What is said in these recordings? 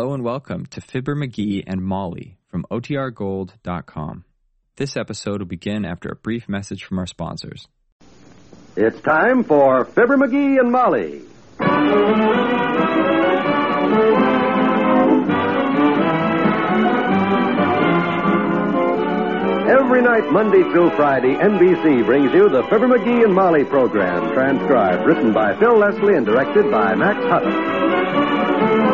Hello and welcome to Fibber McGee and Molly from OTRGold.com. This episode will begin after a brief message from our sponsors. It's time for Fibber McGee and Molly. Every night, Monday through Friday, NBC brings you the Fibber McGee and Molly program, transcribed, written by Phil Leslie and directed by Max Hutto.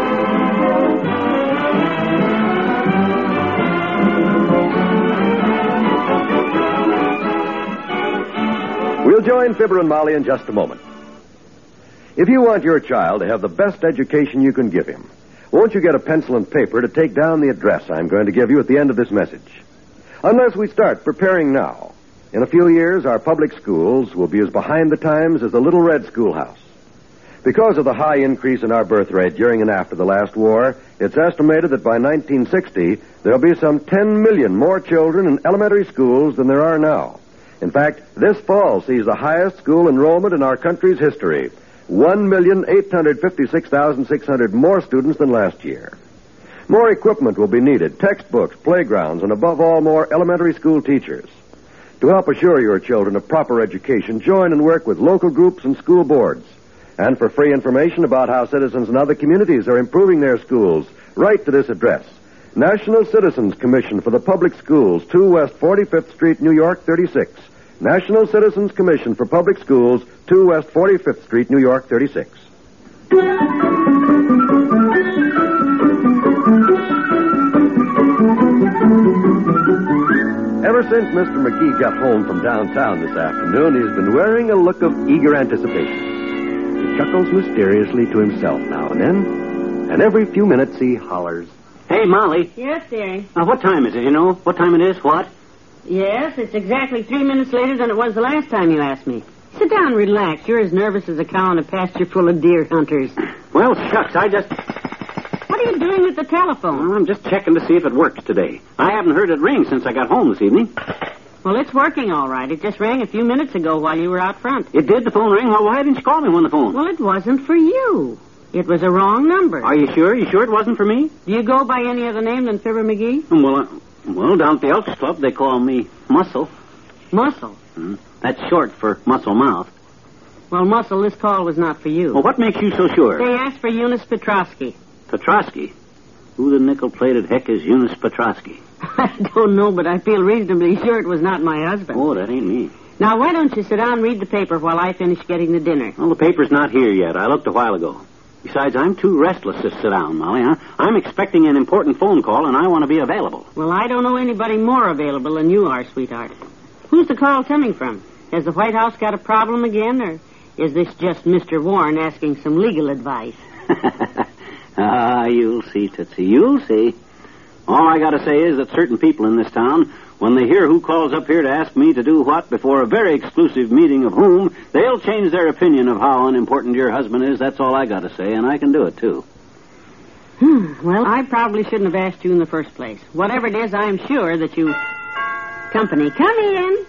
We'll join Fibber and Molly in just a moment. If you want your child to have the best education you can give him, won't you get a pencil and paper to take down the address I'm going to give you at the end of this message? Unless we start preparing now, in a few years, our public schools will be as behind the times as the Little Red Schoolhouse. Because of the high increase in our birth rate during and after the last war, it's estimated that by 1960, there'll be some 10 million more children in elementary schools than there are now. In fact, this fall sees the highest school enrollment in our country's history. 1,856,600 more students than last year. More equipment will be needed, textbooks, playgrounds, and above all, more elementary school teachers. To help assure your children a proper education, join and work with local groups and school boards. And for free information about how citizens in other communities are improving their schools, write to this address. National Citizens Commission for the Public Schools, 2 West 45th Street, New York, 36. National Citizens Commission for Public Schools, 2 West 45th Street, New York, 36. Ever since Mr. McGee got home from downtown this afternoon, he's been wearing a look of eager anticipation. Chuckles mysteriously to himself now and then, and every few minutes he hollers. Hey, Molly. Yes, dearie. Uh, what time is it? You know what time it is? What? Yes, it's exactly three minutes later than it was the last time you asked me. Sit down and relax. You're as nervous as a cow in a pasture full of deer hunters. Well, shucks. I just. What are you doing with the telephone? Well, I'm just checking to see if it works today. I haven't heard it ring since I got home this evening. Well, it's working all right. It just rang a few minutes ago while you were out front. It did. The phone ring. Well, why didn't you call me on the phone? Well, it wasn't for you. It was a wrong number. Are you sure? You sure it wasn't for me? Do you go by any other name than Fibber McGee? Well, uh, well, down at the Elks Club they call me Muscle. Muscle. Hmm. That's short for muscle mouth. Well, Muscle, this call was not for you. Well, what makes you so sure? They asked for Eunice Petrosky. Petrosky. Who the nickel-plated heck is Eunice Petrosky? I don't know, but I feel reasonably sure it was not my husband. Oh, that ain't me. Now, why don't you sit down and read the paper while I finish getting the dinner? Well, the paper's not here yet. I looked a while ago. Besides, I'm too restless to sit down, Molly. Huh? I'm expecting an important phone call, and I want to be available. Well, I don't know anybody more available than you are, sweetheart. Who's the call coming from? Has the White House got a problem again, or is this just Mr. Warren asking some legal advice? ah, you'll see, Tootsie. You'll see. All I got to say is that certain people in this town, when they hear who calls up here to ask me to do what before a very exclusive meeting of whom, they'll change their opinion of how unimportant your husband is. That's all I got to say, and I can do it, too. Hmm, well, I probably shouldn't have asked you in the first place. Whatever it is, I'm sure that you. Company, come in.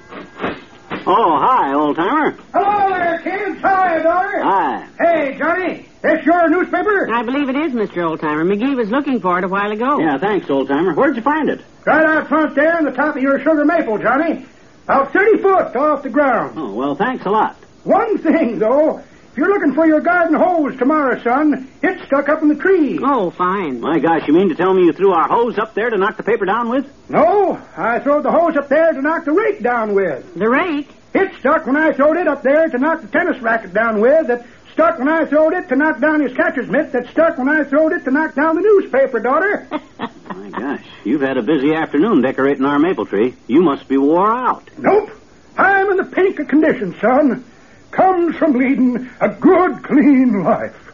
Oh, hi, old timer. Hello there, kids. Hi, daughter. Hi. Hey, Johnny. This your newspaper? I believe it is, Mr. Oldtimer. McGee was looking for it a while ago. Yeah, thanks, Oldtimer. Where'd you find it? Right out front there on the top of your sugar maple, Johnny. About 30 foot off the ground. Oh, well, thanks a lot. One thing, though. If you're looking for your garden hose tomorrow, son, it's stuck up in the tree. Oh, fine. My gosh, you mean to tell me you threw our hose up there to knock the paper down with? No, I throwed the hose up there to knock the rake down with. The rake? It stuck when I throwed it up there to knock the tennis racket down with. That stuck when I throwed it to knock down his catcher's mitt. That stuck when I throwed it to knock down the newspaper, daughter. My gosh, you've had a busy afternoon decorating our maple tree. You must be wore out. Nope. I'm in the pink of condition, son. Comes from leading a good, clean life.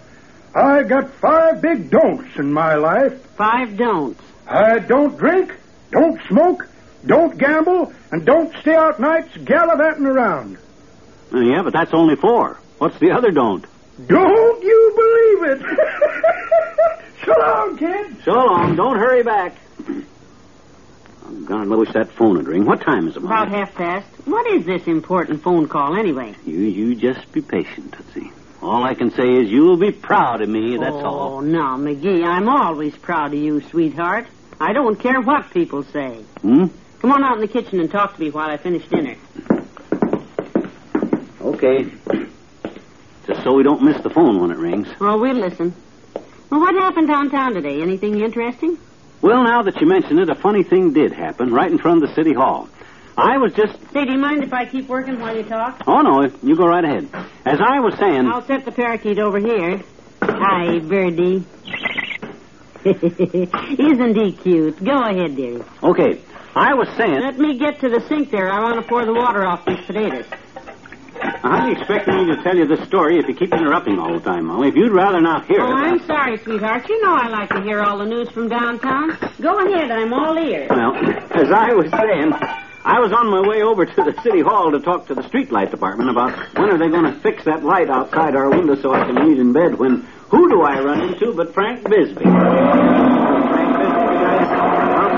I got five big don'ts in my life. Five don'ts. I don't drink, don't smoke, don't gamble, and don't stay out nights gallivanting around. Uh, yeah, but that's only four. What's the other don't? Don't you believe it? so long, kid. So long. Don't hurry back. Oh, God, I wish that phone would ring. What time is it, About half past. What is this important phone call, anyway? You, you just be patient, Tootsie. All I can say is you'll be proud of me, that's all. oh, all. now, McGee, I'm always proud of you, sweetheart. I don't care what people say. Hmm? Come on out in the kitchen and talk to me while I finish dinner. Okay. Just so we don't miss the phone when it rings. Well, we'll listen. Well, what happened downtown today? Anything interesting? Well, now that you mention it, a funny thing did happen right in front of the city hall. I was just. Say, do you mind if I keep working while you talk? Oh, no, you go right ahead. As I was saying. I'll set the parakeet over here. Hi, birdie. Isn't he cute? Go ahead, dearie. Okay, I was saying. Let me get to the sink there. I want to pour the water off these potatoes. How do you expect me to tell you this story if you keep interrupting all the time, Molly? If you'd rather not hear Oh, it. Oh, I'm sorry, sweetheart. You know I like to hear all the news from downtown. Go ahead. I'm all ears. Well, as I was saying, I was on my way over to the city hall to talk to the streetlight department about when are they going to fix that light outside our window so I can read in bed. When who do I run into but? Frank Bisbee, the guy. Well,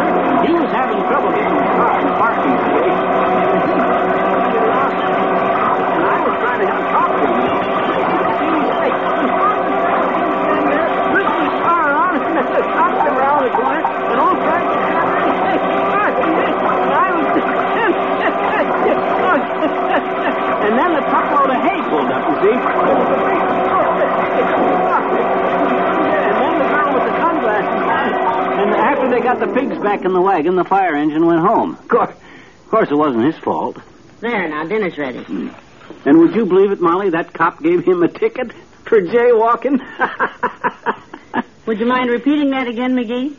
he was having trouble getting his car in the parking space. And I was trying to have a talk to him. you know. Pushing his car on, and there's a shotgun around the corner, and old Frank and then the truckload of hay pulled up, you see. And then the girl with the sunglasses on. And after they got the pigs back in the wagon, the fire engine went home. Of course, of course it wasn't his fault. There, now, dinner's ready. Hmm. And would you believe it, Molly? That cop gave him a ticket for jaywalking. Would you mind repeating that again, McGee?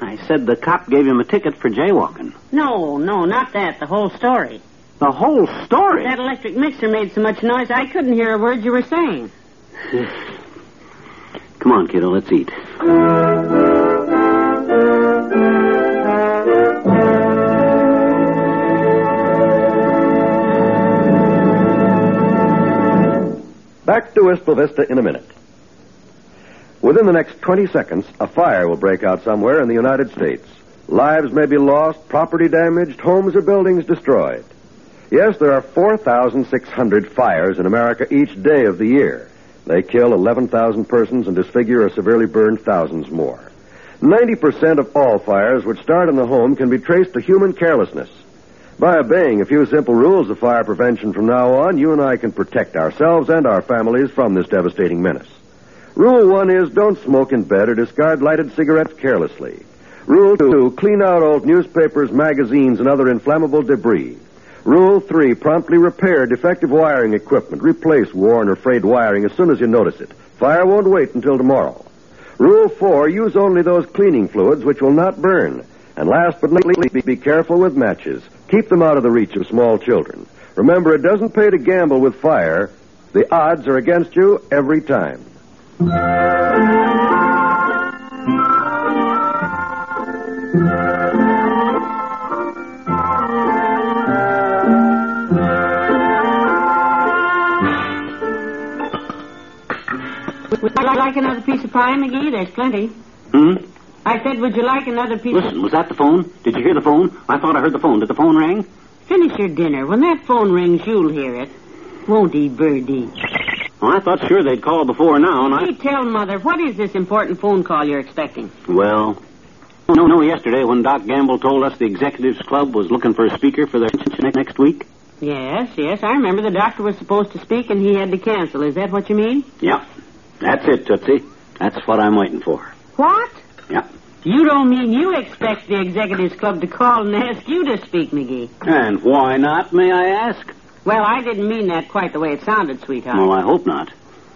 I said the cop gave him a ticket for jaywalking. No, no, not that. The whole story. The whole story. That electric mixer made so much noise I couldn't hear a word you were saying. Come on, kiddo, let's eat. To Wistful Vista in a minute. Within the next 20 seconds, a fire will break out somewhere in the United States. Lives may be lost, property damaged, homes or buildings destroyed. Yes, there are 4,600 fires in America each day of the year. They kill 11,000 persons and disfigure or severely burn thousands more. 90% of all fires which start in the home can be traced to human carelessness. By obeying a few simple rules of fire prevention from now on, you and I can protect ourselves and our families from this devastating menace. Rule one is don't smoke in bed or discard lighted cigarettes carelessly. Rule two, clean out old newspapers, magazines, and other inflammable debris. Rule three, promptly repair defective wiring equipment. Replace worn or frayed wiring as soon as you notice it. Fire won't wait until tomorrow. Rule four, use only those cleaning fluids which will not burn. And last but not least, be careful with matches. Keep them out of the reach of small children. Remember, it doesn't pay to gamble with fire. The odds are against you every time. Would you like another piece of pie, McGee? There's plenty. Hmm? I said, would you like another piece Listen, was that the phone? Did you hear the phone? I thought I heard the phone. Did the phone ring? Finish your dinner. When that phone rings, you'll hear it. Won't he, Birdie? Well, I thought sure they'd call before now, and I. Hey, tell Mother, what is this important phone call you're expecting? Well, no, no. Yesterday, when Doc Gamble told us the executives club was looking for a speaker for their next week. Yes, yes, I remember the doctor was supposed to speak and he had to cancel. Is that what you mean? Yep, that's it, Tootsie. That's what I'm waiting for. What? Yep. You don't mean you expect the executives club to call and ask you to speak, McGee? And why not, may I ask? Well, I didn't mean that quite the way it sounded, sweetheart. Well, I hope not.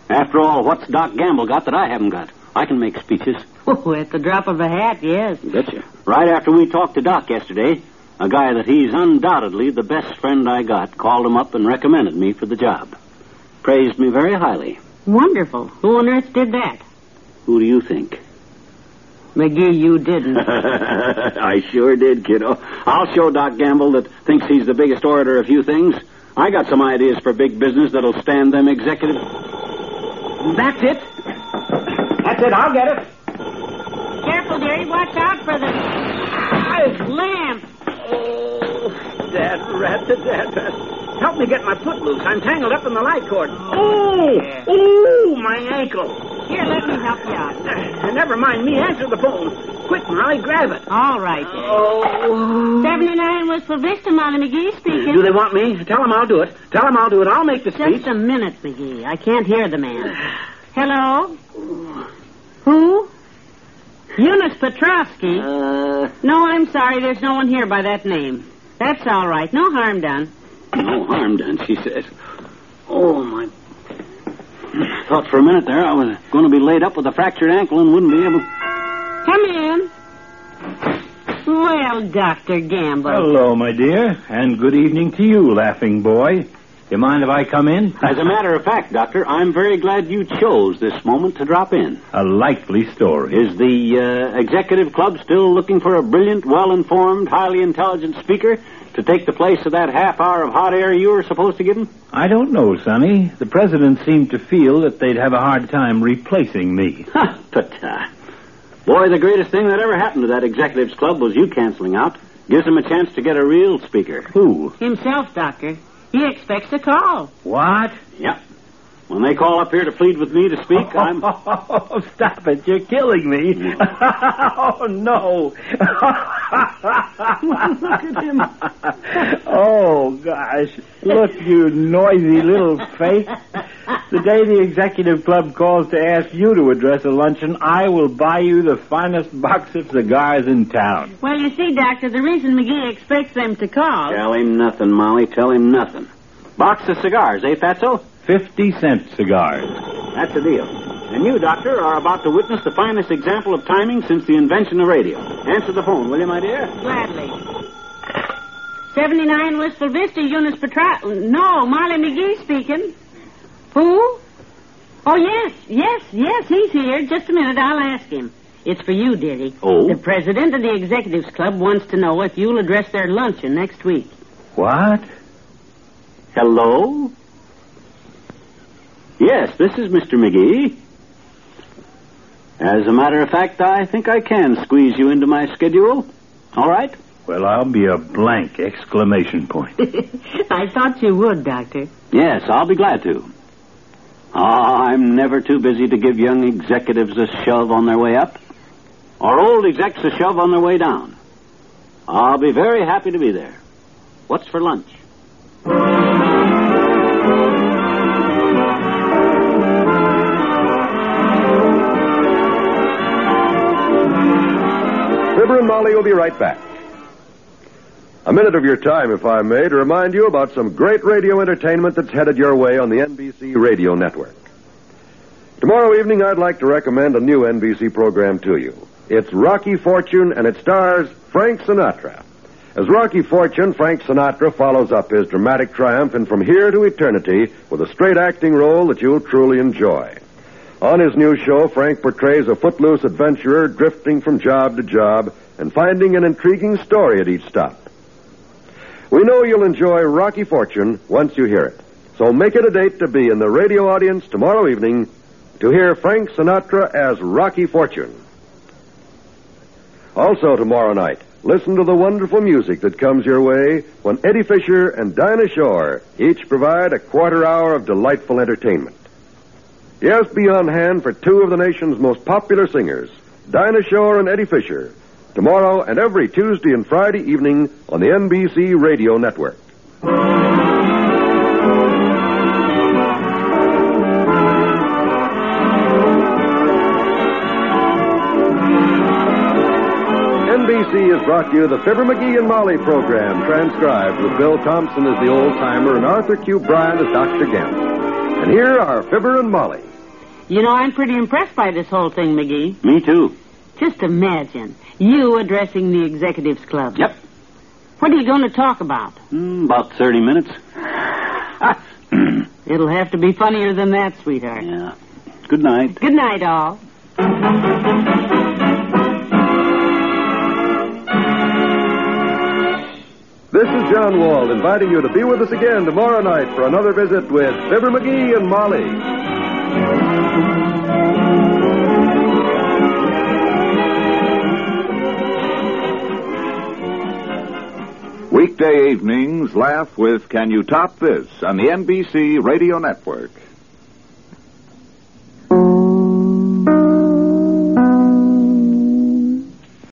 After all, what's Doc Gamble got that I haven't got? I can make speeches. Oh, at the drop of a hat, yes. Betcha. Right after we talked to Doc yesterday, a guy that he's undoubtedly the best friend I got called him up and recommended me for the job. Praised me very highly. Wonderful. Who on earth did that? Who do you think? McGee, you didn't. I sure did, kiddo. I'll show Doc Gamble that thinks he's the biggest orator of few things. I got some ideas for big business that'll stand them executives. That's it. That's it. I'll get it. Careful, dearie. Watch out for the lamp. Oh, Dad rat, the dad rat. help me get my foot loose. I'm tangled up in the light cord. Oh! Oh, my ankle. Here, let me help you out. Uh, never mind me. Answer the phone. Quick, Molly, grab it. All right, then. Oh. 79 Wistful Vista, Molly McGee speaking. Do they want me? Tell them I'll do it. Tell them I'll do it. I'll make the speech. Just a minute, McGee. I can't hear the man. Hello? Who? Eunice Petrovsky. Uh, No, I'm sorry. There's no one here by that name. That's all right. No harm done. no harm done, she says. Oh, my. Thought for a minute there I was going to be laid up with a fractured ankle and wouldn't be able. Come in. Well, Dr. Gamble. Hello, my dear, and good evening to you, laughing boy. Do you mind if I come in? As a matter of fact, Doctor, I'm very glad you chose this moment to drop in. A likely story. Is the uh, executive club still looking for a brilliant, well-informed, highly intelligent speaker to take the place of that half hour of hot air you were supposed to give him? I don't know, Sonny. The president seemed to feel that they'd have a hard time replacing me. Ha! But, uh, boy, the greatest thing that ever happened to that executives club was you canceling out. Gives them a chance to get a real speaker. Who? Himself, Doctor. He expects a call. What? Yep. When they call up here to plead with me to speak, I'm. Oh, stop it. You're killing me. oh, no. Look at him. oh, gosh. Look, you noisy little face. The day the executive club calls to ask you to address a luncheon, I will buy you the finest box of cigars in town. Well, you see, Doctor, the reason McGee expects them to call. Tell him nothing, Molly. Tell him nothing. Box of cigars, eh, Fatso? 50 cent cigars. That's the deal. And you, Doctor, are about to witness the finest example of timing since the invention of radio. Answer the phone, will you, my dear? Gladly. 79 Wistful Vista, Eunice Petro... No, Molly McGee speaking. Who? Oh, yes, yes, yes, he's here. Just a minute, I'll ask him. It's for you, dearie. Oh? The president of the Executives Club wants to know if you'll address their luncheon next week. What? Hello? Yes, this is Mr. McGee. As a matter of fact, I think I can squeeze you into my schedule. All right? Well, I'll be a blank exclamation point. I thought you would, Doctor. Yes, I'll be glad to. Ah, I'm never too busy to give young executives a shove on their way up, or old execs a shove on their way down. I'll be very happy to be there. What's for lunch? And Molly will be right back. A minute of your time, if I may, to remind you about some great radio entertainment that's headed your way on the NBC radio network. Tomorrow evening, I'd like to recommend a new NBC program to you. It's Rocky Fortune, and it stars Frank Sinatra. As Rocky Fortune, Frank Sinatra follows up his dramatic triumph in From Here to Eternity with a straight acting role that you'll truly enjoy. On his new show, Frank portrays a footloose adventurer drifting from job to job and finding an intriguing story at each stop. We know you'll enjoy Rocky Fortune once you hear it. So make it a date to be in the radio audience tomorrow evening to hear Frank Sinatra as Rocky Fortune. Also tomorrow night, listen to the wonderful music that comes your way when Eddie Fisher and Dinah Shore each provide a quarter hour of delightful entertainment. Yes, be on hand for two of the nation's most popular singers, Dinah Shore and Eddie Fisher, tomorrow and every Tuesday and Friday evening on the NBC Radio Network. NBC has brought you the Fibber McGee and Molly program, transcribed with Bill Thompson as the old timer and Arthur Q. Bryan as Dr. Gamble. And here are Fibber and Molly. You know, I'm pretty impressed by this whole thing, McGee. Me too. Just imagine you addressing the Executives Club. Yep. What are you going to talk about? Mm, about 30 minutes. It'll have to be funnier than that, sweetheart. yeah. Good night. Good night, all. This is John Wald inviting you to be with us again tomorrow night for another visit with Fibber McGee and Molly. Weekday evenings, laugh with Can You Top This on the NBC Radio Network.